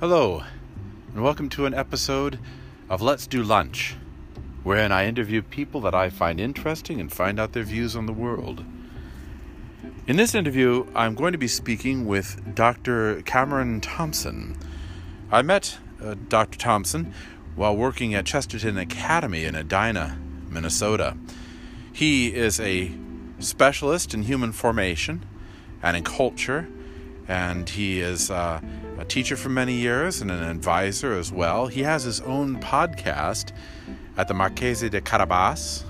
Hello, and welcome to an episode of Let's Do Lunch, wherein I interview people that I find interesting and find out their views on the world. In this interview, I'm going to be speaking with Dr. Cameron Thompson. I met uh, Dr. Thompson while working at Chesterton Academy in Edina, Minnesota. He is a specialist in human formation and in culture, and he is uh, a teacher for many years and an advisor as well. He has his own podcast at the Marchese di Carabas,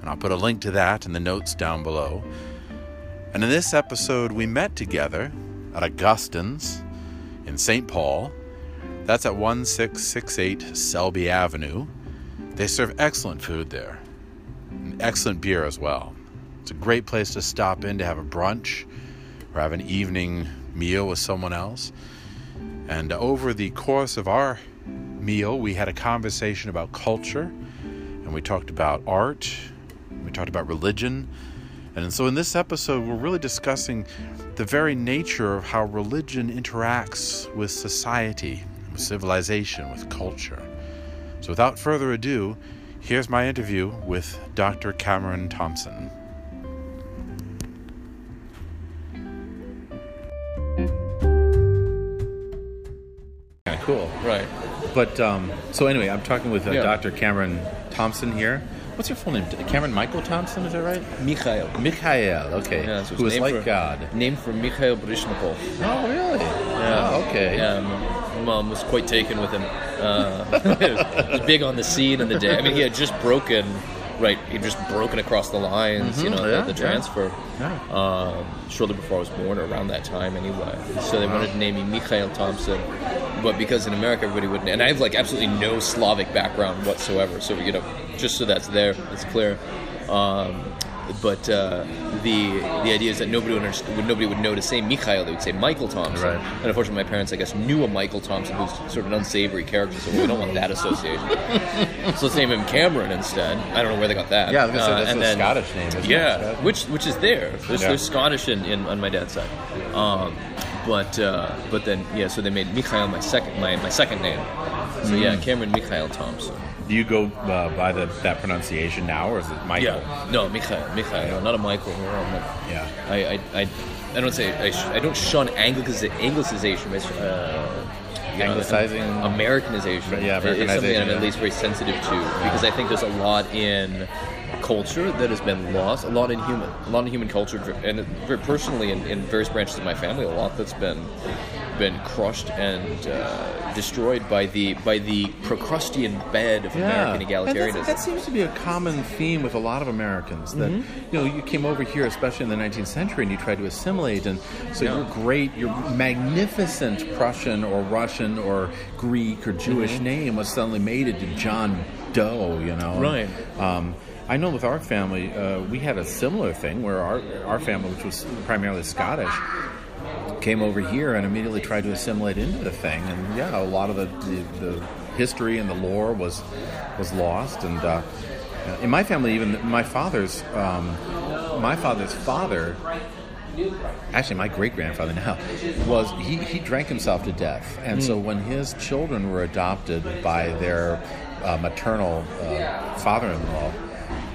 and I'll put a link to that in the notes down below. And in this episode, we met together at Augustine's in St. Paul. That's at 1668 Selby Avenue. They serve excellent food there, and excellent beer as well. It's a great place to stop in to have a brunch or have an evening meal with someone else. And uh, over the course of our meal, we had a conversation about culture, and we talked about art, we talked about religion. And so in this episode, we're really discussing the very nature of how religion interacts with society, with civilization, with culture. So without further ado, here's my interview with Dr. Cameron Thompson. But um, so anyway, I'm talking with uh, Yeah. Dr. Cameron Thompson here. What's your full name? Cameron Michael Thompson, is that right? Mikhail. Mikhail, okay. Yeah, so Who is like for- God. Named for Mikhail Baryshnikov. Oh, really? Yeah. Oh, okay. Yeah, my mom was quite taken with him. Uh, he was big on the scene and the day. I mean, he had just broken, right? He'd just broken across the lines, you know, Mm-hmm. yeah, the, the transfer. Yeah. Um, shortly before I was born, or around that time anyway. So they wanted to name me Mikhail Thompson. But because in America everybody wouldn't. and I have like absolutely no Slavic background whatsoever, so you know, just so that's there, it's clear. Um, but uh, the the idea is that nobody would, would nobody would know to say Mikhail; they would say Michael Thompson. Right. And unfortunately, my parents, I guess, knew a Michael Thompson who's sort of an unsavory character, so we don't want that association. so let's name him Cameron instead. I don't know where they got that. Yeah, I was gonna say, Uh, that's a then- Scottish name, yeah, Scottish? which which is there. There's, Yeah. there's Scottish in, in on my dad's side, um, but uh, but then yeah, so they made Mikhail my second my, my second name. So Hmm. yeah, Cameron Mikhail Thompson. Do you go uh, by the, that pronunciation now, or is it Michael? Yeah, no Mikhail, Mikhail, no, not a Michael. No, Yeah. I, I, I, I don't say I, sh- I don't shun Anglicization, uh, you know, Anglicizing? Americanization. Yeah, It's something Americanization, I'm at least very sensitive to because I think there's a lot in culture that has been lost, a lot in human, a lot in human culture, and very personally in, in various branches of my family, a lot that's been been crushed and uh, destroyed by the by the Procrustean bed of American egalitarianism. that seems to be a common theme with a lot of Americans. That Mm-hmm. you know, you came over here, especially in the 19th century, and you tried to assimilate, and so Yeah. you're great, your magnificent Prussian or Russian or Greek or Jewish Mm-hmm. name was suddenly made into John Doe. You know, Right. Um, I know with our family, uh, we had a similar thing where our our family, which was primarily Scottish, came over here and immediately tried to assimilate into the thing. And yeah, a lot of the, the, the history and the lore was was lost. And uh, in my family, even my father's um, my father's father. Actually, my great grandfather now was he, he drank himself to death, and so when his children were adopted by their uh, maternal uh, father-in-law,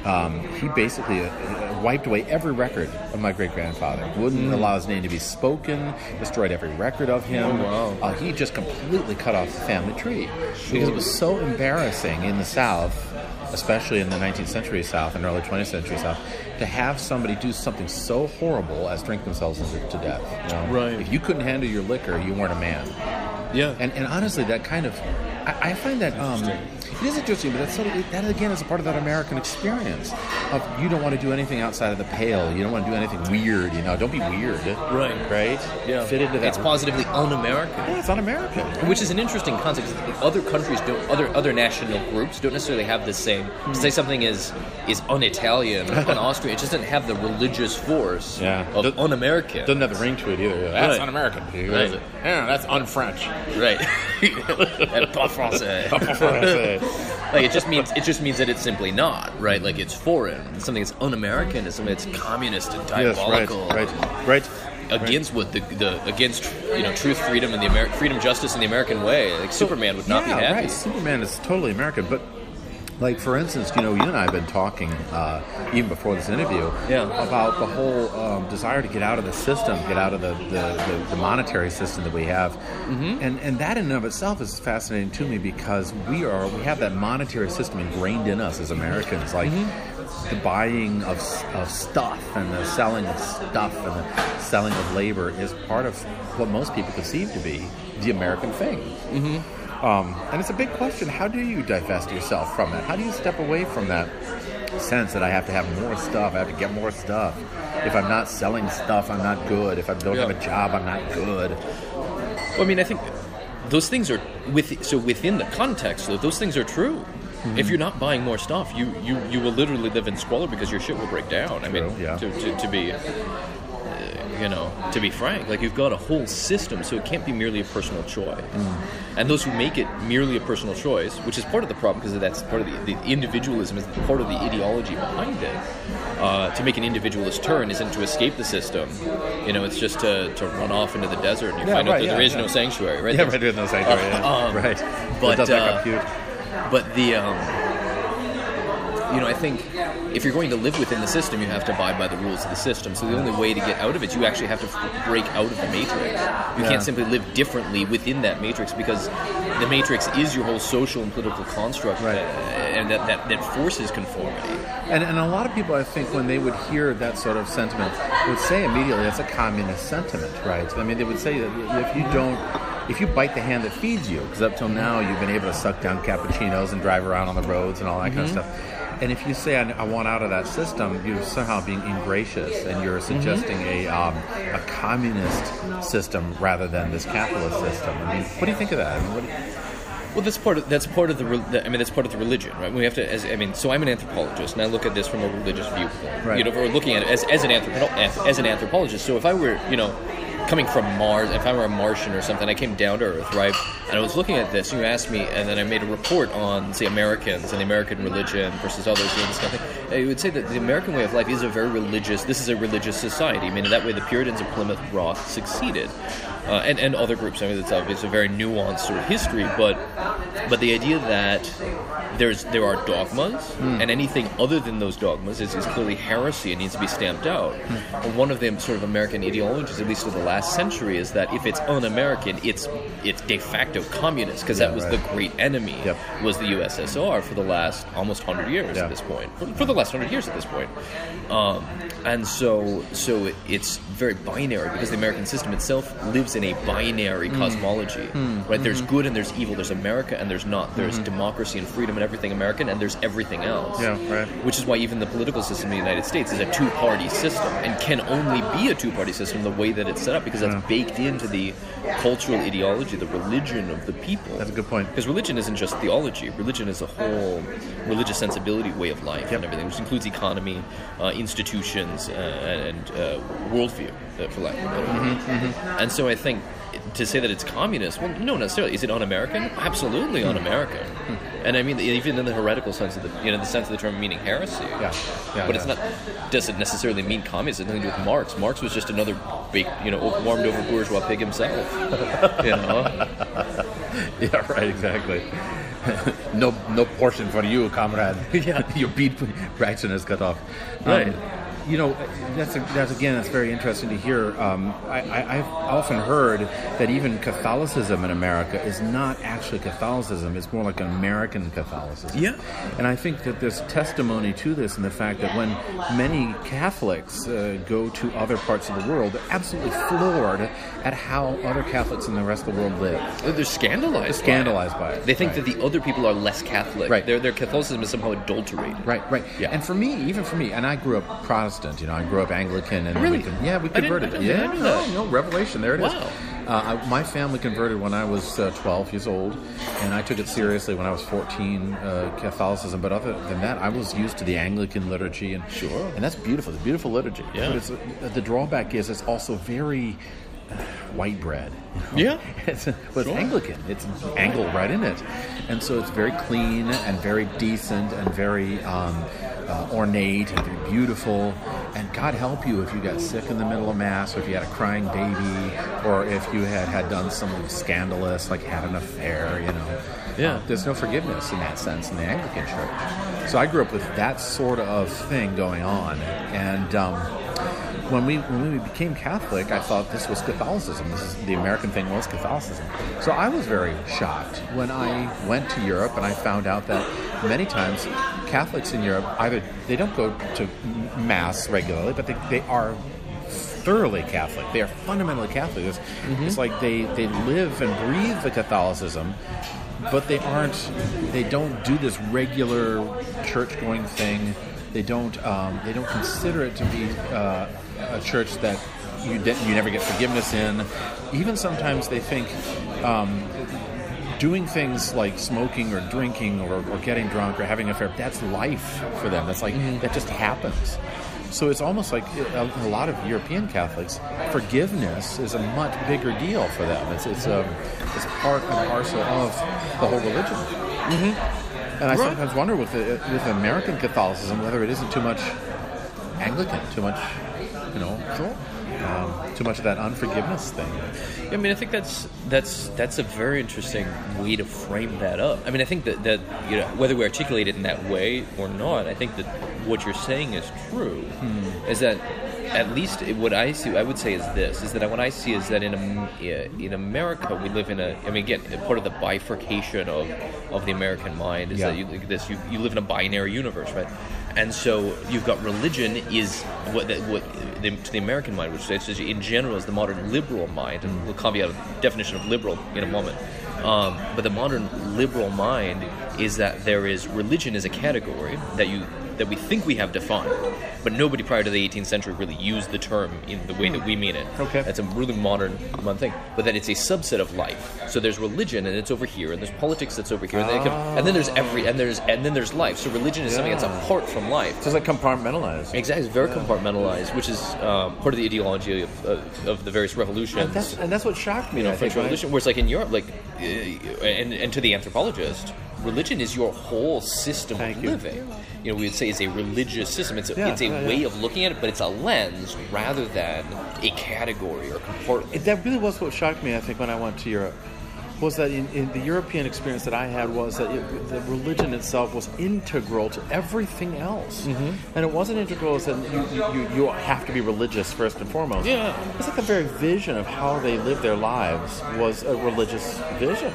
um, he basically uh, wiped away every record of my great grandfather. Wouldn't allow his name to be spoken. Destroyed every record of him. Oh, wow. Uh, he just completely cut off the family tree because it was so embarrassing in the South, especially in the 19th century South and early 20th century South, to have somebody do something so horrible as drink themselves to to death. you know? Right. If you couldn't handle your liquor, you weren't a man. yeah, And, and honestly, that kind of, I, I find that um, it is interesting, but that's sort of, that again is a part of that American experience of you don't want to do anything outside of the pale. You don't want to do anything weird. You know, don't be weird. Right. Right. yeah. Fit into that. It's positively un-American. Yeah, it's un-American. Which is an interesting concept. 'cause Other countries don't, other other national groups don't necessarily have the same. To say something is is un-Italian or un-Austrian, it just doesn't have the religious force Yeah. of Doesn't- un-American. Doesn't have the ring to it either. That's Right. un-American. Right. Yeah, that's un-French. right? and pas français. like it just means it just means that it's simply not right. Like it's foreign. Something that's un-American is something that's communist and Yes, right, diabolical. right, right. against what the, the against you know truth, freedom, and the Ameri- freedom, justice, and the American way. Like Superman would not yeah, be happy. Right. Superman is totally American, but like for instance, you know, you and I have been talking uh, even before this interview Yeah. about the whole um, desire to get out of the system, get out of the, the, the, the monetary system that we have, Mm-hmm. and and that in and of itself is fascinating to me because we are we have that monetary system ingrained in us as Americans, like. Mm-hmm. The buying of, of stuff and the selling of stuff and the selling of labor is part of what most people conceive to be the American thing. Um, and it's a big question. How do you divest yourself from it? How do you step away from that sense that I have to have more stuff? I have to get more stuff. If I'm not selling stuff, I'm not good. If I don't have a job, I'm not good. Well, I mean, I think those things are with so within the context. Though, those things are true. Mm-hmm. If you're not buying more stuff, you, you, you will literally live in squalor because your shit will break down. I mean, yeah. to, to, to be, you know, to be frank, like you've got a whole system, so it can't be merely a personal choice. Mm. And those who make it merely a personal choice, which is part of the problem because that's part of the, the individualism is part of the ideology behind it. Uh, to make an individualist turn isn't to escape the system. You know, it's just to, to run off into the desert and you Yeah, find out right, that yeah, is yeah. no sanctuary, right? Yeah, right. There's no sanctuary. yeah. Um, right. but, it does not uh. But the, um, you know, I think if you're going to live within the system, you have to abide by the rules of the system. So the only way to get out of it, you actually have to f- break out of the matrix. You Yeah. can't simply live differently within that matrix because the matrix is your whole social and political construct, Right. uh, and that, that, that forces conformity. And, and a lot of people, I think, when they would hear that sort of sentiment, would say immediately it's a communist sentiment, right? I mean, they would say that if you don't, if you bite the hand that feeds you, because up till now you've been able to suck down cappuccinos and drive around on the roads and all that kind of stuff. And if you say I, I want out of that system, you're somehow being ingracious and you're suggesting a um, a communist system rather than this capitalist system. I mean, what do you think of that? I mean, you- Well, that's part of that's part of the, I mean that's part of the religion, right? We have to. As, I mean, so I'm an anthropologist, and I look at this from a religious viewpoint. Right. You know, if we're looking at it as, as an anthropo- as an anthropologist. So if I were, you know, coming from Mars, if I were a Martian or something, I came down to Earth, right? And I was looking at this, and you asked me, and then I made a report on, say, Americans and the American religion versus others doing this kind of thing. Would say that the American way of life is a very religious. This is a religious society. I mean, in that way, the Puritans of Plymouth Rock succeeded, uh, and and other groups. I mean, it's obviously a very nuanced sort of history, but but the idea that there's there are dogmas and anything other than those dogmas is, is clearly heresy and needs to be stamped out. And one of the sort of American ideologies, at least of the last century, is that if it's un-American, it's it's de facto communist because that was right. the great enemy Yep. was the USSR for the last almost hundred years Yeah. at this point. For, for the last hundred years at this point. Um, and so so it's very binary because the American system itself lives in a binary Hmm. cosmology. Right? There's good and there's evil. There's America and there's not. There's democracy and freedom and everything American and there's everything else. Yeah, right. Which is why even the political system in the United States is a two-party system and can only be a two-party system the way that it's set up because that's Yeah. baked into the cultural ideology, the religion of the people. That's a good point. Because religion isn't just theology. Religion is a whole religious sensibility, way of life, Yep. and everything, which includes economy, uh, institutions, uh, and uh, worldview, uh, for lack of a better word. Mm-hmm, And so I think to say that it's communist, well, no, necessarily. Is it un-American? Absolutely un-American. Hmm. And I mean, even in the heretical sense of the, you know, the sense of the term meaning heresy. Yeah, yeah, but it's not. Doesn't necessarily mean communist. It has nothing to do with Marx. Marx was just another big, you know, warmed over bourgeois pig himself. you know. Yeah, right, exactly. no, no portion for you, comrade. Yeah. Your beat fraction is cut off. Right. Um, you know, that's, that's again, that's very interesting to hear. Um, I, I, I've often heard that even Catholicism in America is not actually Catholicism; it's more like American Catholicism. Yeah. And I think that there's testimony to this in the fact that when many Catholics uh, go to other parts of the world, they're absolutely floored at how other Catholics in the rest of the world live. They're scandalized. They're scandalized by it. They think Right. that the other people are less Catholic. Right. Their their Catholicism is somehow adulterated. Right, right. Yeah. And for me, even for me, and I grew up Protestant. You know, I grew up Anglican, and Really? we con- yeah, we converted. Yeah, no, no, Revelation. There it is. Wow. Uh, I, my family converted when I was uh, 12 years old, and I took it seriously when I was 14, uh, Catholicism. But other than that, I was used to the Anglican liturgy, and Sure. and that's beautiful. It's a beautiful liturgy. Yeah. But it's, uh, the drawback is it's also very white bread. Yeah. it's, but it's Anglican. It's angle right in it, and so it's very clean and very decent and very um, uh, ornate and very beautiful. and God help you if you got sick in the middle of Mass, or if you had a crying baby, or if you had, had done something scandalous, like had an affair, you know. Yeah. Uh, there's no forgiveness in that sense in the Anglican Church. So I grew up with that sort of thing going on. And um, when we when we became Catholic, I thought this was Catholicism. This is, the American thing was Catholicism. So I was very shocked when I went to Europe and I found out that many times Catholics in Europe either they don't go to mass regularly, but they, they are thoroughly Catholic. They are fundamentally Catholic. It's, it's like they, they live and breathe the Catholicism, but they aren't. They don't do this regular church going thing. They don't. Um, they don't consider it to be uh, a church that you de- you never get forgiveness in. Even sometimes they think. Um, doing things like smoking or drinking or, or getting drunk or having an affair that's life for them that's like that just happens so it's almost like a, a lot of European Catholics, forgiveness is a much bigger deal for them. It's it's a it's part and parcel of the whole religion. Mm-hmm. And I Right. sometimes wonder with the, with American Catholicism whether it isn't too much Anglican, too much, you know, um, too much of that unforgiveness thing. I mean, I think that's that's that's a very interesting way to frame that up. I mean, I think that that you know whether we articulate it in that way or not, I think that what you're saying is true. Is that at least what I see, I would say is this: is that what I see is that in in America we live in a. I mean, again, part of the bifurcation of of the American mind is Yeah. that you this you, you live in a binary universe, right? And so you've got religion is what that what the, to the American mind, which is in general is the modern liberal mind, and we'll caveat the definition of liberal in a moment. Um, but the modern liberal mind is that there is religion as a category that you that we think we have defined, but nobody prior to the 18th century really used the term in the way that we mean it. Okay. That's a really modern, modern thing. But that it's a subset of life. So there's religion and it's over here, and there's politics that's over here, and, then, it and then there's every and there's and then there's life. So religion is something that's apart from life. So It's like compartmentalized. Exactly, it's very compartmentalized, which is um, part of the ideology of, of, of the various revolutions. And that's, and that's what shocked me. you know, I French think, Revolution, where it's like in Europe, like, uh, and, and to the anthropologist, religion is your whole system Thank of you. living. You know, we say it's a religious system. It's a, Yeah, it's a yeah, way of looking at it, but it's a lens rather than a category or compartment. That really was what shocked me. I think when I went to Europe was that in, in the European experience that I had was that it, the religion itself was integral to everything else, mm-hmm. and it wasn't integral as in you, you, you, you have to be religious first and foremost. Yeah. it's like the very vision of how they lived their lives was a religious vision.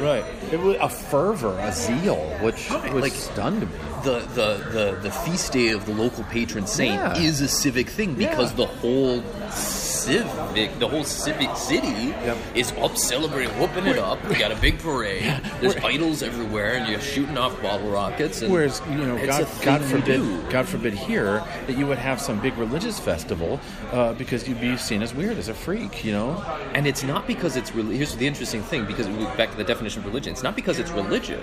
Right. It was a fervor, a zeal, which Right, which like- stunned me. The, the, the, the feast day of the local patron saint Yeah. is a civic thing because Yeah. the whole civic, the whole civic city Yep. is up celebrating, whooping it up. We got a big parade. There's idols everywhere, and you're shooting off bottle rockets. And Whereas you know, God, God forbid. God forbid here that you would have some big religious festival uh, because you'd be seen as weird, as a freak. You know, And it's not because it's really. Here's the interesting thing, because we back to the definition of religion. It's not because it's religious,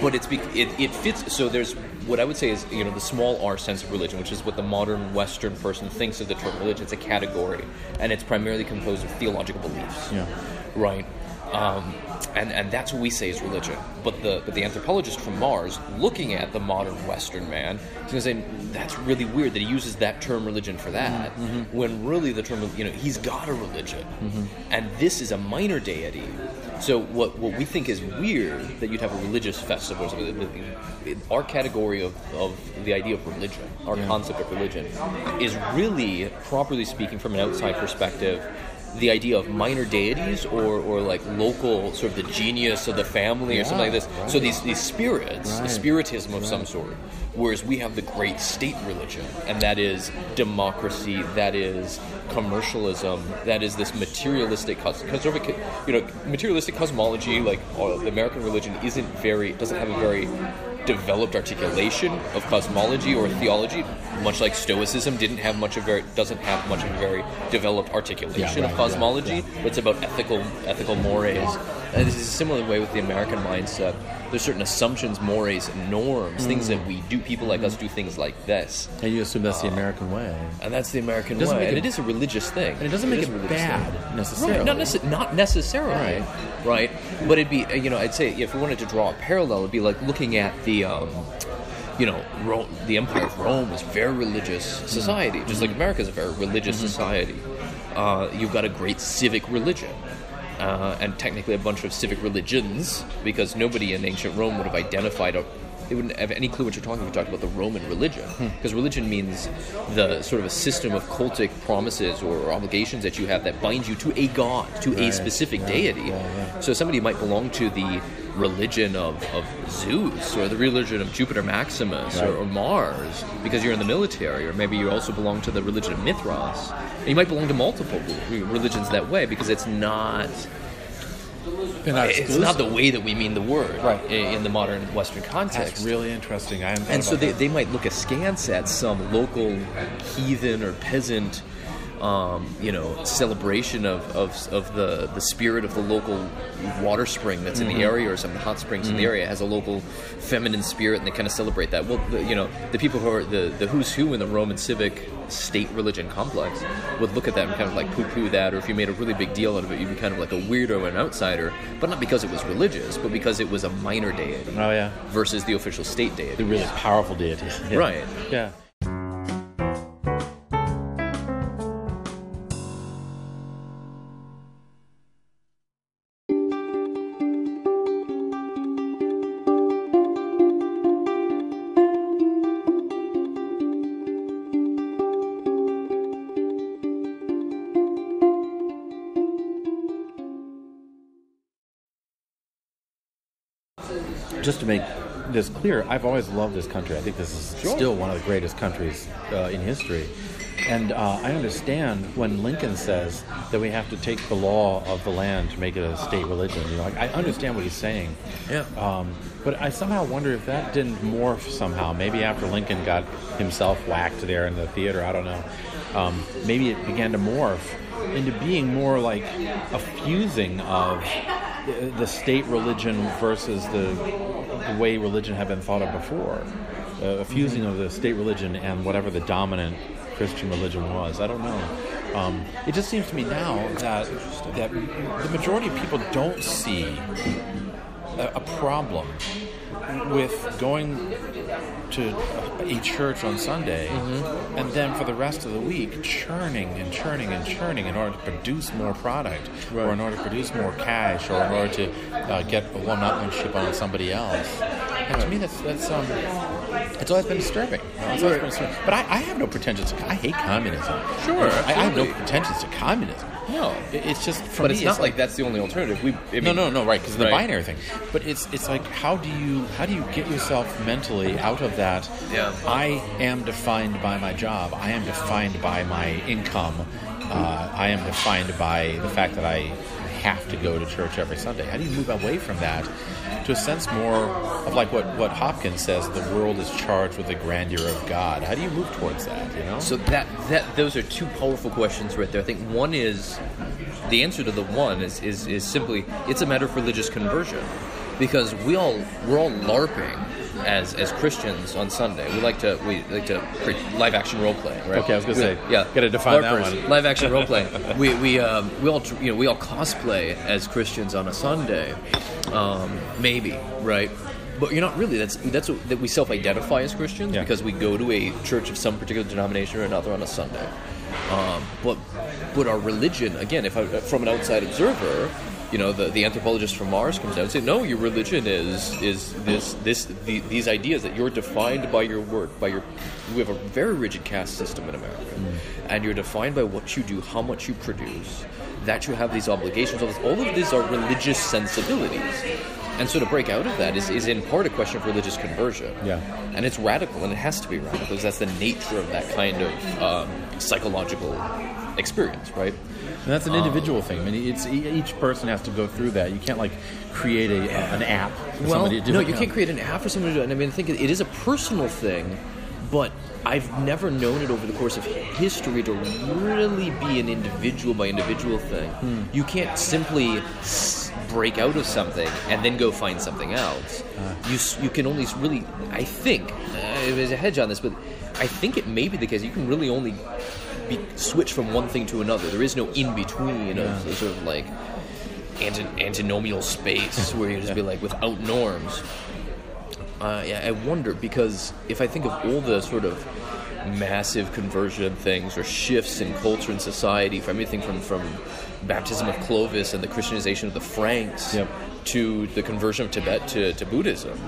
but it's it, it fits. So there's what I would say is you know the small r sense of religion, which is what the modern Western person thinks of the term religion. It's a category, and it's primarily composed of theological beliefs. Yeah. Right. Um, and and that's what we say is religion. But the but the anthropologist from Mars, looking at the modern Western man, is going to say that's really weird that he uses that term religion for that, when really the term you know he's got a religion, and this is a minor deity. So what what we think is weird that you'd have a religious festival. Or something, our category of, of the idea of religion, our concept of religion, is really properly speaking from an outside perspective the idea of minor deities or, or like local sort of the genius of the family or something like this. So these these spirits, a Right. spiritism of some sort. Whereas we have the great state religion, and that is democracy, that is commercialism, that is this materialistic conservative, you know, materialistic cosmology. Like uh, the American religion isn't very doesn't have a very developed articulation of cosmology or theology, much like Stoicism didn't have much of very doesn't have much of a very developed articulation Yeah, of right, cosmology. yeah, But it's about ethical ethical mores, and this is a similar way with the American mindset. There's certain assumptions, mores, norms, things that we do. People like us do things like this, and you assume that's the American way, and that's the American way. And it- it is a religious thing, and it doesn't make it bad thing. necessarily. Right, not, necess- not necessarily. Right. Right. But it'd be, uh, you know, I'd say if we wanted to draw a parallel, it'd be like looking at the, um, you know, Rome, the Empire of Rome was a very religious society, just like America is a very religious society. Uh, you've got a great civic religion. Uh, and technically a bunch of civic religions, because nobody in ancient Rome would have identified a they wouldn't have any clue what you're talking about. You're about the Roman religion, because religion means the sort of a system of cultic promises or obligations that you have that bind you to a god, to a specific Yeah. deity. Yeah, yeah. So somebody might belong to the religion of, of Zeus or the religion of Jupiter Maximus Right. or, or Mars because you're in the military, or maybe you also belong to the religion of Mithras. And you might belong to multiple religions that way because it's not not it's not the way that we mean the word Right. i- in the modern Western context. That's really interesting. I And so they, that. they might look askance at some local heathen or peasant, um, you know, celebration of, of, of the, the spirit of the local water spring that's in Mm-hmm. the area or some of the hot springs in the area has a local feminine spirit and they kind of celebrate that. Well, the, you know, the people who are the, the who's who in the Roman civic state religion complex would look at that and kind of like poo poo that, or if you made a really big deal out of it, you'd be kind of like a weirdo and outsider, but not because it was religious, but because it was a minor deity Oh yeah, versus the official state deity. the really powerful deities. Yeah. Right. Yeah. Just to make this clear, I've always loved this country. I think this is Sure. still one of the greatest countries uh, in history. And uh, I understand when Lincoln says that we have to take the law of the land to make it a state religion. You know, like, I understand what he's saying. Yeah. Um, but I somehow wonder if that didn't morph somehow. Maybe after Lincoln got himself whacked there in the theater, I don't know. Um, maybe it began to morph into being more like a fusing of the- the state religion versus the way religion had been thought of before. Uh, a fusing of the state religion and whatever the dominant Christian religion was. I don't know. Um, it just seems to me now that that the majority of people don't see a, a problem with going to a church on Sunday and then for the rest of the week churning and churning and churning in order to produce more product or in order to produce more cash or in order to uh, get a one-upmanship on somebody else. And to me, that's that's um, it's always been disturbing. It's always been disturbing. But I, I have no pretensions. To, I hate communism. Sure, I, I have no pretensions to communism. No. It's just for but me, it's not like that's the only alternative. We, I no, no, no, right? Because the Right. binary thing. But it's it's like how do you how do you get yourself mentally out of that? Yeah. I am defined by my job. I am defined by my income. Uh, I am defined by the fact that I have to go to church every Sunday. How do you move away from that to a sense more of like what what Hopkins says? The world is charged with the grandeur of God. How do you move towards that? You know. So that that those are two powerful questions right there. I think one is the answer to the one is is, is simply it's a matter of religious conversion, because we all we're all larping as as Christians on Sunday. We like to we like to create live action role play. Right? Okay, I was gonna We- say, yeah, gotta define that LARPers, one. Live action role play. we we um, we all you know we all cosplay as Christians on a Sunday, um, maybe right. But you're not really. That's that's what, that we self-identify as Christians Yeah. because we go to a church of some particular denomination or another on a Sunday. Um, but but our religion, again, if I, from an outside observer, you know, the, the anthropologist from Mars comes out and say, no, your religion is is this this the, these ideas that you're defined by your work, by your. We have a very rigid caste system in America, and you're defined by what you do, how much you produce, that you have these obligations. All, this, all of these are religious sensibilities. And so to break out of that is, is in part a question of religious conversion. Yeah. And it's radical, and it has to be radical because that's the nature of that kind of um, psychological experience, right? And that's an individual thing. I mean, it's each person has to go through that. You can't like create a, an app. For Well, somebody to do no, you can't create an app for someone to do it. And I mean, I think it is a personal thing, but I've never known it over the course of history to really be an individual by individual thing. Hmm. You can't simply break out of something and then go find something else. Uh. you you can only really, I think, uh, there's a hedge on this, but I think it may be the case. You can really only be, switch from one thing to another. There is no in between of of sort of like anti- antinomial space where you just be like without norms. uh, yeah, I wonder because if I think of all the sort of massive conversion things or shifts in culture and society, from anything from from baptism of Clovis and the Christianization of the Franks Yep. To the conversion of Tibet to, to Buddhism,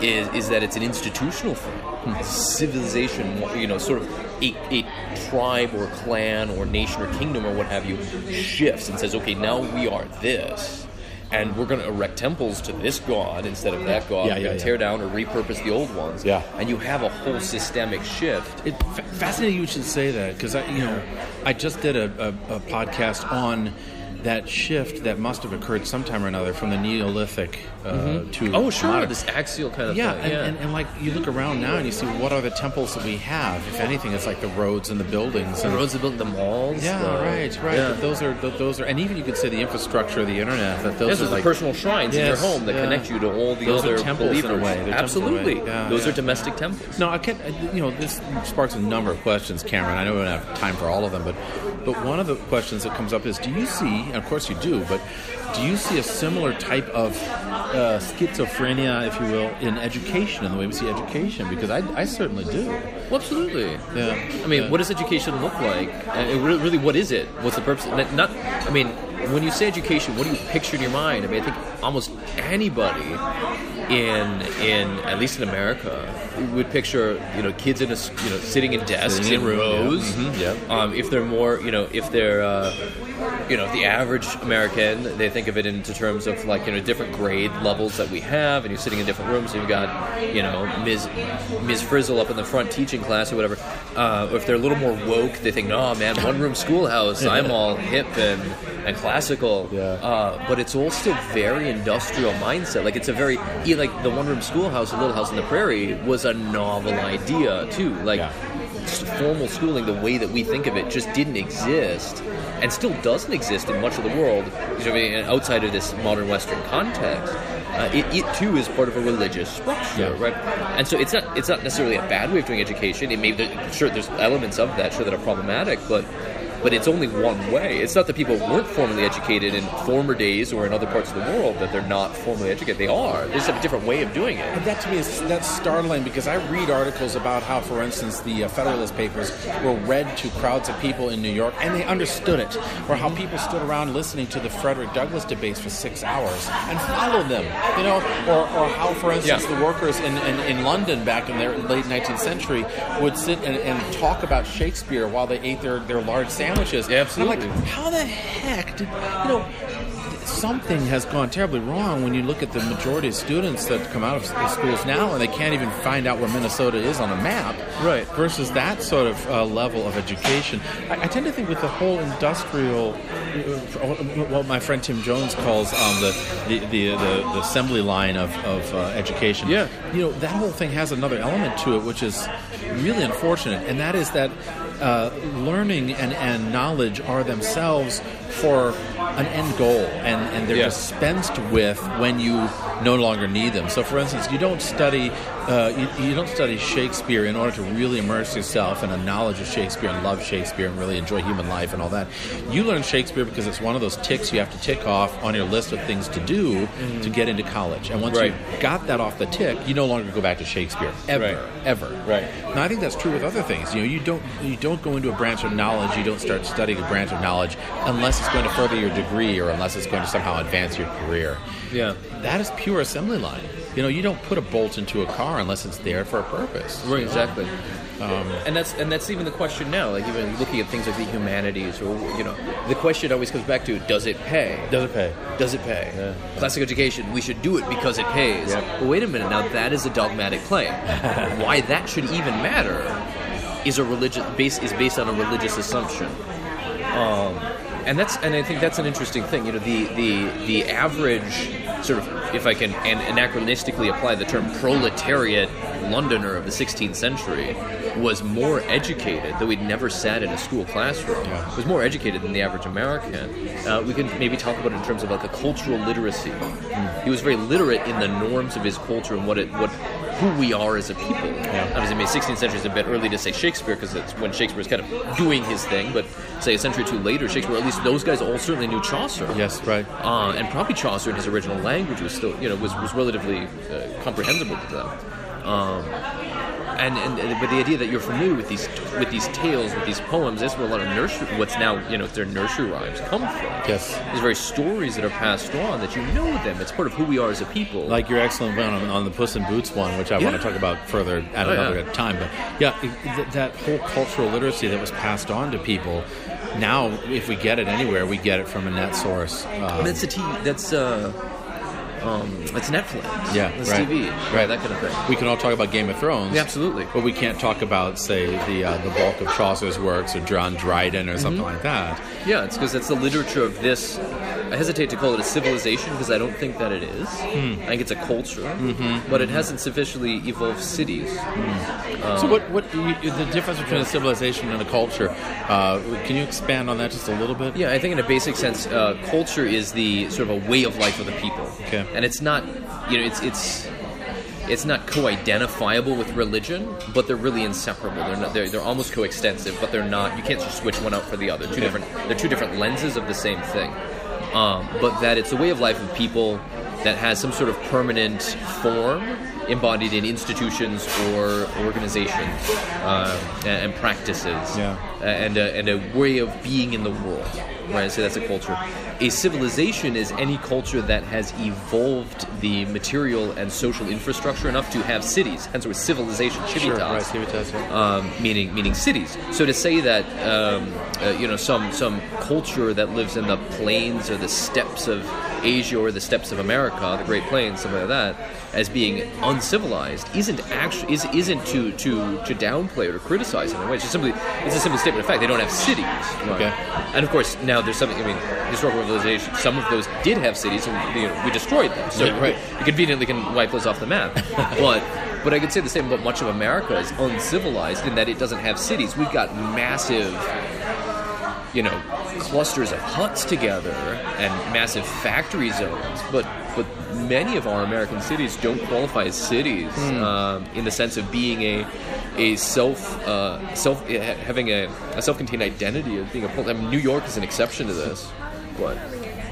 is is that it's an institutional thing, civilization, you know, sort of a, a tribe or clan or nation or kingdom or what have you shifts and says, okay, now we are this. And we're going to erect temples to this god instead of that god. Yeah, we're yeah, going to yeah. tear down or repurpose the old ones. Yeah. And you have a whole systemic shift. It fa- fascinating you should say that because I, you know, I just did a, a, a podcast on that shift that must have occurred sometime or another from the Neolithic uh, to Oh, sure. modern. This axial kind of yeah, thing. and, yeah. And, and like you look around now and you see what are the temples that we have? If anything, it's like the roads and the buildings. the And, roads that built the malls. yeah, the- right, right. yeah. Those are th- those are, and even you could say the infrastructure of the internet. That those Yes, are like the personal shrines Yes, in your home that yeah. connect you to all the Those other temples in a believers. way. They're temples in a way. Absolutely, Yeah, those are domestic temples. No, I can't. You know, this sparks a number of questions, Cameron. I know we don't have time for all of them, but but one of the questions that comes up is: Do you see? Of course, you do. But do you see a similar type of uh, schizophrenia, if you will, in education, in the way we see education? Because I, I certainly do. Well, absolutely. Yeah. I mean, Yeah. what does education look like? And it really, what is it? What's the purpose? Not, not- I mean, when you say education, what do you picture in your mind? I mean, I think almost anybody in in at least in America We would picture you know kids in a you know sitting in desks Sitting in room, yeah. rows. Mhm, yep. Um, if they're more you know if they're uh, you know the average American, they think of it in terms of like you know different grade levels that we have, and you're sitting in different rooms. So you've got you know Ms. Ms. Frizzle up in the front teaching class or whatever. Uh, or if they're a little more woke, they think, no man, one room schoolhouse. I'm all hip and and classical. Yeah. Uh, but it's all still very industrial mindset. Like it's a very like the one room schoolhouse, a Little House on the Prairie, was a novel idea too. Like Yeah. formal schooling, the way that we think of it, just didn't exist, and still doesn't exist in much of the world. You know, I mean, outside of this modern Western context. Uh, it, it too is part of a religious structure, Yeah. right? And so it's not it's not necessarily a bad way of doing education. It may sure there's elements of that sure that are problematic, but but it's only one way. It's not that people weren't formally educated in former days or in other parts of the world that they're not formally educated. They are. They just have a different way of doing it. And that to me is that's startling because I read articles about how, for instance, the uh, Federalist Papers were read to crowds of people in New York and they understood it, or how people stood around listening to the Frederick Douglass debates for six hours and followed them, you know, or, or how, for instance, Yeah. the workers in, in, in London back in the late 19th century would sit and, and talk about Shakespeare while they ate their, their large sandwiches. Yeah, absolutely. And I'm like, how the heck did you know? Something has gone terribly wrong when you look at the majority of students that come out of the schools now and they can't even find out where Minnesota is on a map. Right. Versus that sort of uh, level of education. I, I tend to think with the whole industrial, uh, what my friend Tim Jones calls um, the, the, the, the, the assembly line of, of uh, education. Yeah. You know, that whole thing has another element to it, which is really unfortunate, and that is that uh, learning and, and knowledge are themselves for an end goal, and, and they're Yeah. dispensed with when you no longer need them. So, for instance, you don't study uh, you, you don't study Shakespeare in order to really immerse yourself in a knowledge of Shakespeare and love Shakespeare and really enjoy human life and all that. You learn Shakespeare because it's one of those ticks you have to tick off on your list of things to do to get into college. And once Right. you got that off the tick, you no longer go back to Shakespeare ever, Right. ever. Right. Now, I think that's true with other things. You know, you don't you don't go into a branch of knowledge, you don't start studying a branch of knowledge unless it's going to further your degree or unless it's going to somehow advance your career. Yeah. That is pure assembly line. You know, you don't put a bolt into a car unless it's there for a purpose. Right, exactly. Um, and that's and that's even the question now. Like even looking at things like the humanities, or you know, the question always comes back to: Does it pay? Does it pay? Does it pay? Yeah. Classic education. We should do it because it pays. Yep. Wait a minute. Now that is a dogmatic claim. Why that should even matter is a religious base is based on a religious assumption. Um, and that's and I think that's an interesting thing. You know, the the the average sort of, if I can an- anachronistically apply the term proletariat Londoner of the 16th century was more educated, though he'd never sat in a school classroom, Yeah. was more educated than the average American. Uh, we can maybe talk about it in terms of like a cultural literacy. He was very literate in the norms of his culture and what it what who we are as a people. Obviously, maybe 16th century is a bit early to say Shakespeare because it's when Shakespeare is kind of doing his thing. But say a century or two later, Shakespeare, at least those guys all certainly knew Chaucer. Yes, right. Uh, and probably Chaucer in his original language was still, you know, was, was relatively uh, comprehensible to them. Um, and, and and- but the idea that you're familiar with these with these tales, with these poems, that's where a lot of nursery, what's now you know their nursery rhymes come from. Yes. these very stories that are passed on that you know them. It's part of who we are as a people. Like your excellent one on, on the Puss in Boots one, which I want to talk about further at Oh, another yeah. time. But yeah, it, that whole cultural literacy that was passed on to people. Now, if we get it anywhere, we get it from a net source. And that's a T. That's uh, um, that's Netflix. Yeah, that's right. TV. Right. that kind of thing. we can all talk about Game of Thrones. Yeah, absolutely. But we can't talk about, say, the uh, the bulk of Chaucer's works or John Dryden or something Mm-hmm. like that. Yeah, it's because it's the literature of this. I hesitate to call it a civilization because I don't think that it is. Hmm. I think it's a culture, Mm-hmm. but it hasn't sufficiently evolved cities. so, what what the difference between a civilization and a culture? Uh, can you expand on that just a little bit? Yeah, I think in a basic sense, uh, culture is the sort of a way of life of the people. Okay. And it's not, you know, it's it's it's not co-identifiable with religion, but they're really inseparable. They're not, they're, they're almost coextensive, but they're not. You can't just switch one out for the other. Two different. They're two different lenses of the same thing. Um, but that it's a way of life of people that has some sort of permanent form embodied in institutions or organizations um, and, and practices Yeah. And a, and a way of being in the world. Right, so that's a culture. A civilization is any culture that has evolved the material and social infrastructure enough to have cities. Hence, word civilization, Sure, right, civitas, yeah. um, meaning meaning cities. So to say that um, uh, you know some some culture that lives in the plains or the steppes of Asia or the steppes of America, the Great Plains, something like that, as being uncivilized, isn't actually is, isn't to to to downplay or to criticize in a way. It's just simply it's a simple statement of fact. They don't have cities. Right? Okay. And of course now there's something. I mean, historical civilization. Some of those did have cities, and you know, we destroyed them. So Yeah, right. you conveniently can wipe those off the map. but but I could say the same about much of America is uncivilized in that it doesn't have cities. We've got massive, you know, clusters of huts together and massive factory zones, but but many of our American cities don't qualify as cities um, in the sense of being a a self uh, self having a, a self-contained identity of being a. I mean, New York is an exception to this. What?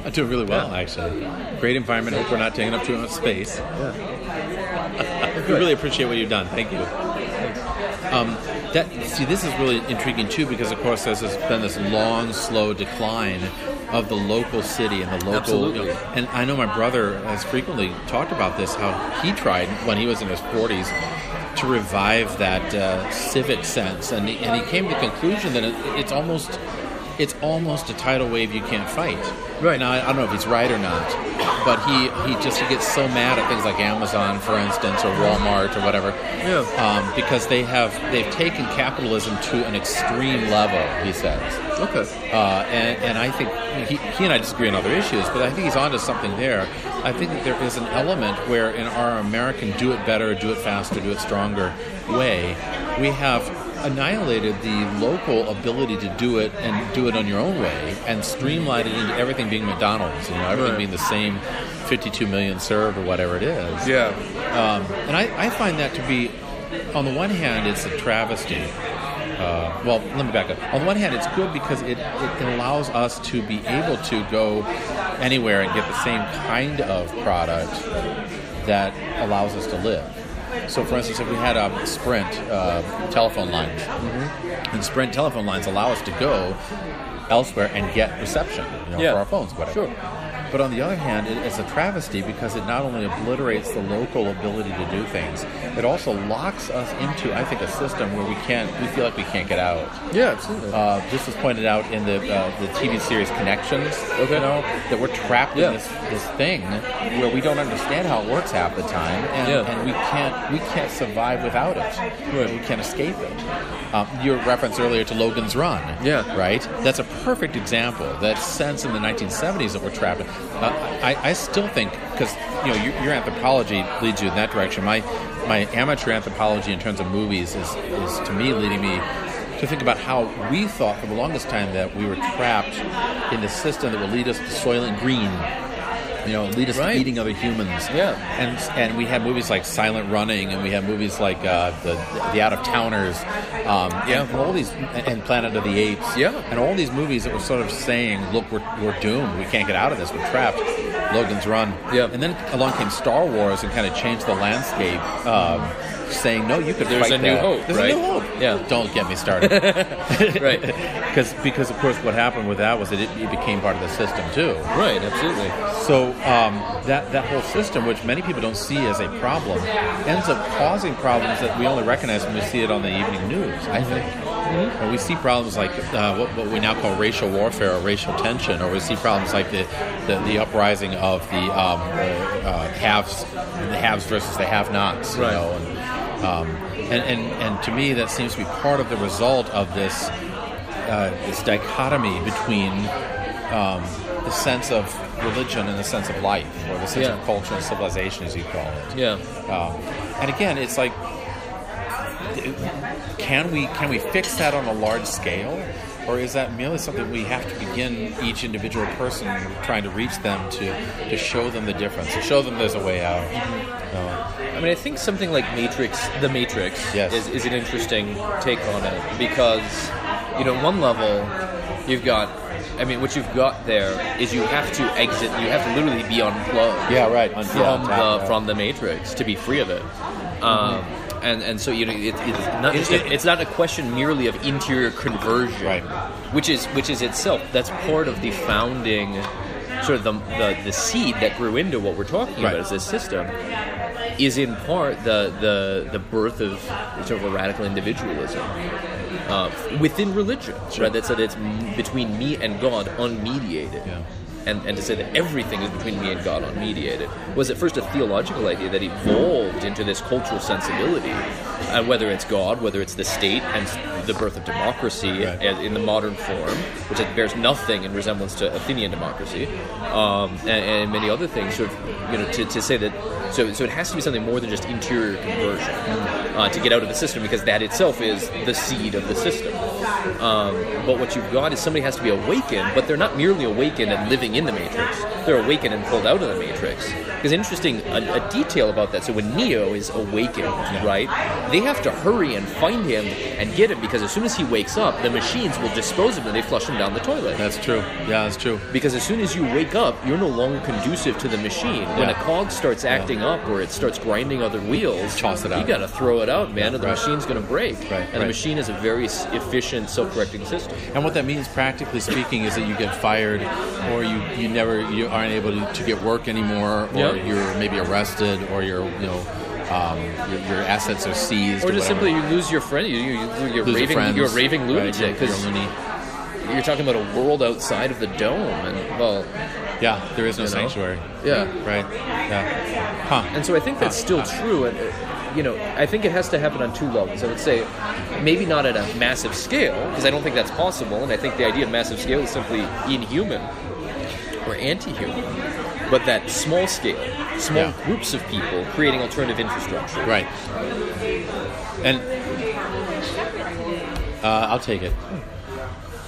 I do really well, Yeah. actually. Great environment. Hope we're not taking up too much space. Yeah. we really appreciate what you've done. Thank you. Um, that see, this is really intriguing too, because of course there's this, been this long, slow decline of the local city and the local. Absolutely. and I know my brother has frequently talked about this. How he tried when he was in his 40s to revive that uh, civic sense, and he, and he came to the conclusion that it, it's almost it's almost a tidal wave you can't fight. Right. now, I I don't know if he's right or not, but he, he just he gets so mad at things like Amazon, for instance, or Walmart or whatever, Yeah. um, because they have they've taken capitalism to an extreme level. He says, Okay. uh, and, and I think he, he and I disagree on other issues, but I think he's onto something there. I think that there is an element where, in our American do it better, do it faster, do it stronger way, we have annihilated the local ability to do it and do it on your own way and streamlined it into everything being McDonald's, you know, everything Right. being the same 52 million served or whatever it is. Yeah. Um, and I, I find that to be, on the one hand, it's a travesty. Uh, well, let me back up. On the one hand, it's good because it, it allows us to be able to go anywhere and get the same kind of product that allows us to live. So, for instance, if we had a Sprint uh, telephone lines, and Sprint telephone lines allow us to go elsewhere and get reception you know, Yeah. for our phones, whatever. Sure. But on the other hand, it, it's a travesty because it not only obliterates the local ability to do things, it also locks us into, I think, a system where we can't, we feel like we can't get out. Yeah, absolutely. Uh, this was pointed out in the uh, the TV series Connections. Okay. You know that we're trapped Yeah. in this this thing where we don't understand how it works half the time, and, Yeah. and we can't we can't survive without it. We can't escape it. Um, your reference earlier to Logan's Run. Yeah. Right. That's a perfect example. That sense in the 1970s that we're trapped in. Uh, I, I still think because you know your, your anthropology leads you in that direction. My my amateur anthropology in terms of movies is is to me leading me to think about how we thought for the longest time that we were trapped in the system that would lead us to Soylent Green. You know, lead us Right. to eating other humans. Yeah. and and we had movies like Silent Running, and we had movies like uh, the the Out of Towners, um, Yeah. and all these and Planet of the Apes, Yeah. and all these movies that were sort of saying, "Look, we're, we're doomed. We can't get out of this. We're trapped." Logan's Run. Yeah. And then along came Star Wars and kind of changed the landscape, um, saying, "No, you could There's fight a new that. hope, There's right? a new hope." Yeah. Don't get me started. Right. Because because of course what happened with that was that it, it became part of the system too. Right, absolutely. So um, that that whole system, which many people don't see as a problem, ends up causing problems that we only recognize when we see it on the evening news. I think. Or we see problems like uh, what, what we now call racial warfare or racial tension, or we see problems like the, the, the uprising of the um, uh, uh, haves, the haves versus the have-nots. You Right. know, and, um, and, and and to me, that seems to be part of the result of this uh, this dichotomy between um, the sense of religion and the sense of life, or the sense Yeah. of culture and civilization, as you call it. Yeah. Um, and again, it's like, can we can we fix that on a large scale, or is that merely something we have to begin each individual person trying to reach them to to show them the difference, to show them there's a way out? Uh, I mean, I think something like Matrix, The Matrix, Yes. is, is an interesting take on it because, you know, one level, you've got, I mean, what you've got there is you have to exit, you have to literally be unplugged yeah, right. Un- from yeah, the yeah. from the Matrix to be free of it. Um, and and so you know it, it's not it's not a question merely of interior conversion, Right. Which is which is itself that's part of the founding sort of the the, the seed that grew into what we're talking Right. about as this system is in part the the the birth of sort of a radical individualism. Uh, within religion, right? That's that said, it's between me and God, unmediated Yeah. And, and to say that everything is between me and God unmediated was at first a theological idea that evolved into this cultural sensibility. And whether it's God, whether it's the state, and the birth of democracy Right. in the modern form, which it bears nothing in resemblance to Athenian democracy, um, and, and many other things, sort of, you know, to, to say that. So, so it has to be something more than just interior conversion uh, to get out of the system, because that itself is the seed of the system. Um, but what you've got is somebody has to be awakened, but they're not merely awakened and living in the Matrix. They're awakened and pulled out of the Matrix. Because interesting, a, a detail about that. So when Neo is awakened, right, they have to hurry and find him and get him because as soon as he wakes up, the machines will dispose of him and they flush him down the toilet. That's true. Yeah, that's true. Because as soon as you wake up, you're no longer conducive to the machine. When Yeah. a cog starts acting up or it starts grinding other wheels, Toss it out. You got to throw it out, man, or the Right. machine's going to break. Right, and the machine is a very efficient, self-correcting system. And what that means, practically speaking, is that you get fired, or you, you never you aren't able to, get work anymore, or Yep. you're maybe arrested, or you're you know um, your, your assets are seized, Or just whatever. simply you lose your friend. You, you, you're Lose raving. friends. You're a raving lunatic you're- because you're a loony. you're talking about a world outside of the dome, and well, Yeah, there is no You know? sanctuary. yeah. Right. Yeah. Huh. And so I think that's Huh. still Huh. true. And you know, I think it has to happen on two levels. I would say maybe not at a massive scale because I don't think that's possible. And I think the idea of massive scale is simply inhuman or anti-human. But that small scale, small Yeah. groups of people creating alternative infrastructure. Right. And uh, I'll take it.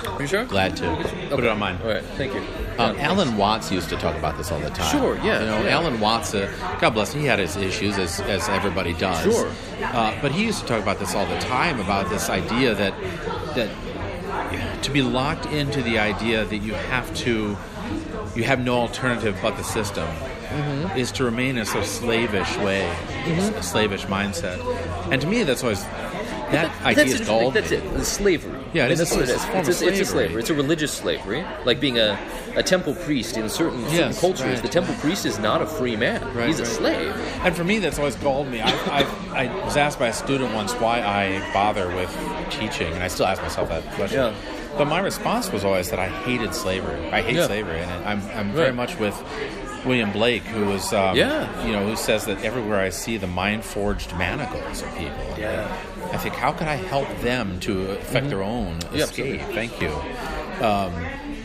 Are you sure? Glad to. Put it on mine. All right. Thank you. Um, Alan Watts used to talk about this all the time. Sure, yeah, You know, yeah. Alan Watts, uh, God bless him, he had his issues as, as everybody does. Sure. Uh, but he used to talk about this all the time about this idea that that to be locked into the idea that you have to you have no alternative but the system Mm-hmm. is to remain in a sort of slavish way, a slavish mindset. And to me, that's always that idea That's, is it. that's it. The slavery. Yeah, it I mean, that's what it it's a It's, a, it's a slavery. It's a religious slavery, like being a, a temple priest in certain, certain cultures. right. The temple priest is not a free man. Right, He's a slave. And for me, that's always galled me. I, I, I was asked by a student once why I bother with teaching, and I still ask myself that question. Yeah. But my response was always that I hated slavery. I hate Yeah. slavery, and I'm, I'm very Right. much with William Blake, who was, um, Yeah. you know, who says that everywhere I see the mind forged manacles of people. Yeah. I think, how could I help them to affect their own escape? Thank you. Um,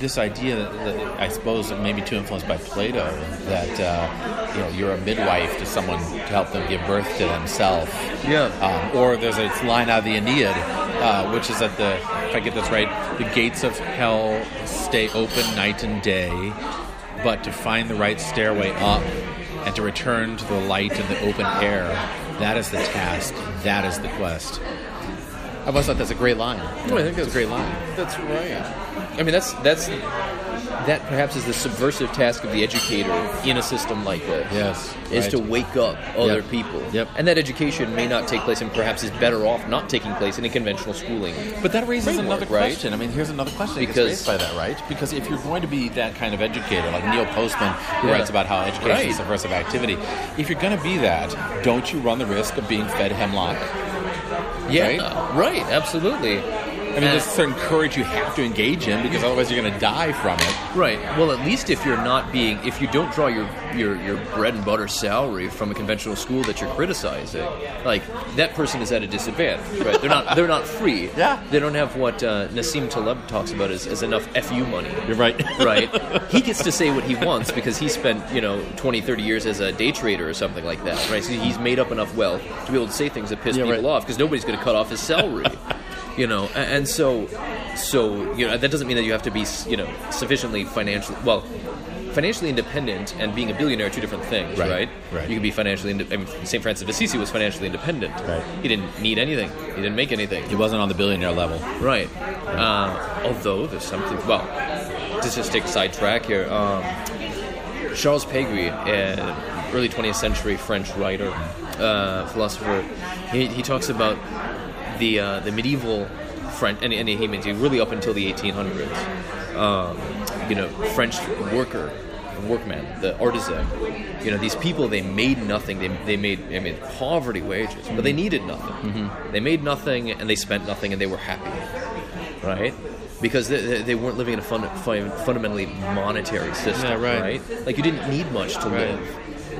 this idea that, that I suppose maybe too influenced by Plato that uh, you know you're a midwife to someone to help them give birth to themselves. Yeah. Um, or there's a line out of the Aeneid, uh, which is that the if I get this right, the gates of hell stay open night and day, but to find the right stairway up and to return to the light and the open air, that is the task. That is the quest. I always thought that's a great line. No, I think that's a great line. That's right. I mean, that's that's that perhaps is the subversive task of the educator in a system like this. Yes, is right. to wake up other Yep. people. Yep. And that education may not take place, and perhaps is better off not taking place in a conventional schooling. But that raises another right? question. I mean, here's another question Because- by that, right? Because if you're going to be that kind of educator, like Neil Postman, who Yeah. writes about how education Right. is subversive activity, if you're going to be that, don't you run the risk of being fed hemlock? Yeah, Right? right, absolutely. I mean, there's a certain courage you have to engage in because otherwise you're going to die from it. Right. Well, at least if you're not being, if you don't draw your, your your bread and butter salary from a conventional school that you're criticizing, like that person is at a disadvantage. Right. They're not they're not free. Yeah. They don't have what uh, Nassim Taleb talks about as, as enough fu money. You're right. Right. He gets to say what he wants because he spent you know 20, 30 years as a day trader or something like that. Right. So he's made up enough wealth to be able to say things that piss Yeah, people right. off because nobody's going to cut off his salary. You know and so so you know that doesn't mean that you have to be you know sufficiently financially well financially independent and being a billionaire are two different things Right, right right. you can be financially inde- I mean, St. Francis of Assisi was financially independent Right. he didn't need anything he didn't make anything He wasn't on the billionaire level. right uh, although there's something well to just take a sidetrack here um, Charles Péguy, an early 20th century French writer, uh, philosopher, he, he talks about the uh, the medieval French, and, and he means really up until the 1800s. Um, you know, French worker, workman, the artisan. You know, these people they made nothing. They, they made I mean poverty wages, but they needed nothing. They made nothing and they spent nothing and they were happy, right? Because they, they- weren't living in a fun, fun, fundamentally monetary system, Yeah, right. Like you didn't need much to Right. live.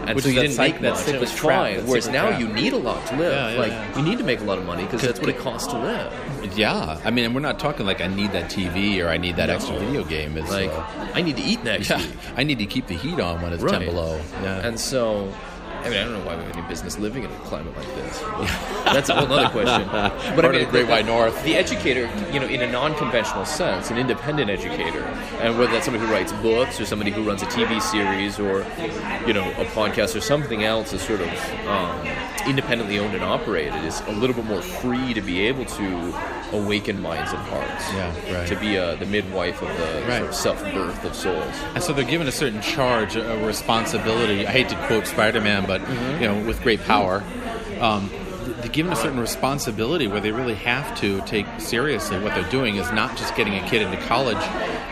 And Which so you didn't make that much. It cyclic was trap, fine. that Whereas now trap. you need a lot to live. Yeah, yeah, like yeah. you need to make a lot of money because that's what it costs to live. Yeah, I mean, and we're not talking like I need that TV or I need that No. extra video game. It's Like uh, I need to eat next. I need to keep the heat on when it's ten below. Yeah, And so, I mean, I don't know why we have any business living in a climate like this. That's a whole other question. But Part of the Great White North. The educator, you know, in a non-conventional sense, an independent educator, and whether that's somebody who writes books or somebody who runs a TV series or, you know, a podcast or something else is sort of um, independently owned and operated, is a little bit more free to be able to awaken minds and hearts. Yeah, right. To be uh, the midwife of the Right. sort of self-birth of souls. And so they're given a certain charge, a responsibility. I hate to quote Spider-Man, but Mm-hmm. you know, with great power, um, they're given a certain responsibility where they really have to take seriously what they're doing. Is not just getting a kid into college,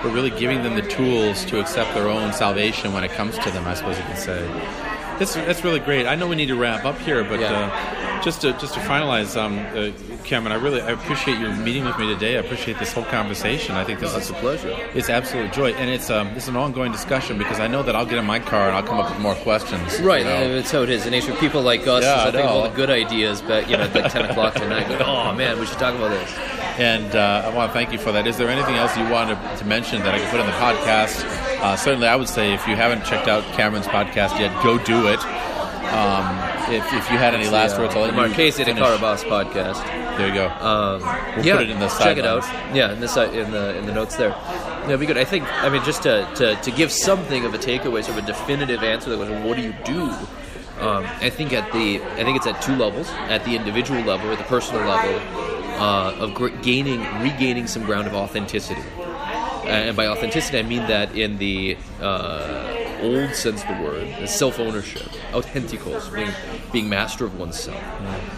but really giving them the tools to accept their own salvation when it comes to them. I suppose you could say. That's that's really great. I know we need to wrap up here, but Yeah. uh, just to just to finalize, um, uh, Cameron, I really I appreciate your meeting with me today. I appreciate this whole conversation. I think this No, is a pleasure. it's absolute joy, and it's um, it's an ongoing discussion because I know that I'll get in my car and I'll come up with more questions. Right, you know. that's how it is. The nature of people like us Yeah, is think all the good ideas, but you know, at like ten o'clock tonight, go, oh man, we should talk about this. And uh, I want to thank you for that. Is there anything else you wanted to, to mention that I can put in the podcast? Uh, certainly, I would say if you haven't checked out Cameron's podcast yet, go do it. Um, if, if you had any last The, uh, words, I'll let the you Marchese di finish. Carabas podcast. There you go. Um, We'll yeah, put it in the check it out. Yeah, in the si- in the in the notes there. That'd be good. I think. I mean, just to, to, to give something of a takeaway, sort of a definitive answer to the question, what do you do? Um, I think at the I think it's at two levels. At the individual level, or the personal level, uh, of gr- gaining regaining some ground of authenticity. And by authenticity, I mean that in the uh, old sense of the word, the self-ownership, authenticals, being, being master of oneself,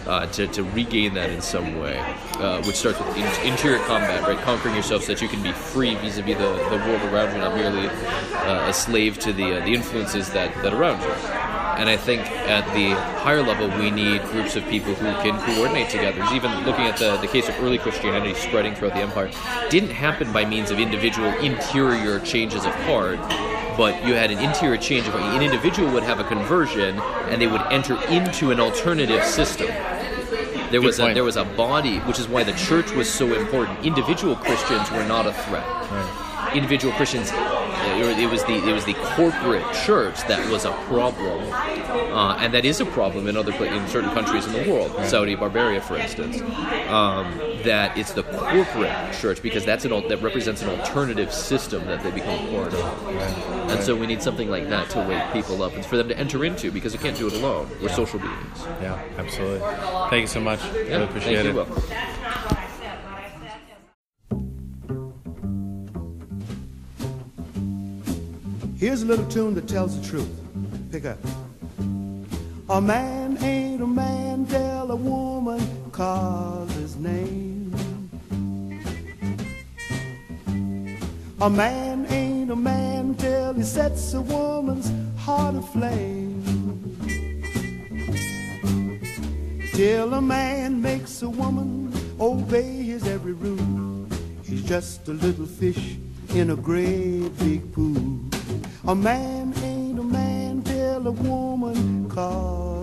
uh, to, to regain that in some way, uh, which starts with in, interior combat, right? Conquering yourself so that you can be free vis-a-vis the, the world around you, not merely uh, a slave to the, uh, the influences that, that around you. And I think at the higher level, we need groups of people who can coordinate together. Even looking at the, the case of early Christianity spreading throughout the empire, didn't happen by means of individual interior changes of heart, but you had an interior change of heart. An individual would have a conversion, and they would enter into an alternative system. There was a, point. there was a body, which is why the church was so important. Individual Christians were not a threat. individual Christians. It was the it was the corporate church that was a problem, uh, and that is a problem in other in certain countries in the world, Saudi Arabia, for instance. Um, that it's the corporate church because that's an that represents an alternative system that they become part of, and so we need something like that to wake people up and for them to enter into because you can't do it alone. We're social beings. Yeah, absolutely. Thank you so much. Yeah, really appreciate it. Here's a little tune that tells the truth. Pick up. A man ain't a man, tell a woman, cause his name. A man ain't a man till he sets a woman's heart aflame. Till a man makes a woman obey his every rule. He's just a little fish in a great big pool. A man ain't a man till a woman calls